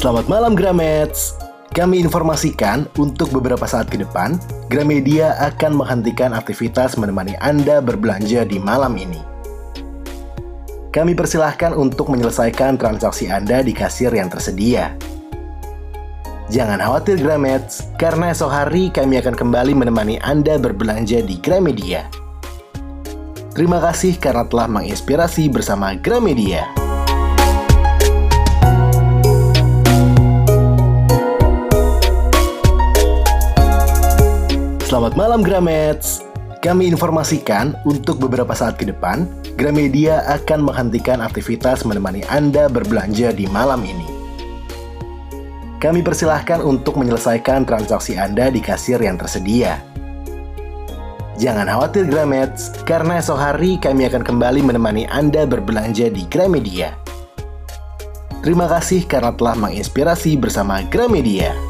malam Gramets. Kami informasikan untuk beberapa saat ke depan, Gramedia akan menghentikan aktivitas menemani Anda berbelanja di malam ini. Kami persilahkan untuk menyelesaikan transaksi Anda di kasir yang tersedia. Jangan khawatir Gramets, karena esok hari kami akan kembali menemani Anda berbelanja di Gramedia. Terima kasih karena telah menginspirasi bersama Gramedia. Selamat malam Gramets. Kami informasikan untuk beberapa saat ke depan, Gramedia akan menghentikan aktivitas menemani Anda berbelanja di malam ini. Kami persilahkan untuk menyelesaikan transaksi Anda di kasir yang tersedia. Jangan khawatir Gramets, karena esok hari kami akan kembali menemani Anda berbelanja di Gramedia. Terima kasih karena telah menginspirasi bersama Gramedia.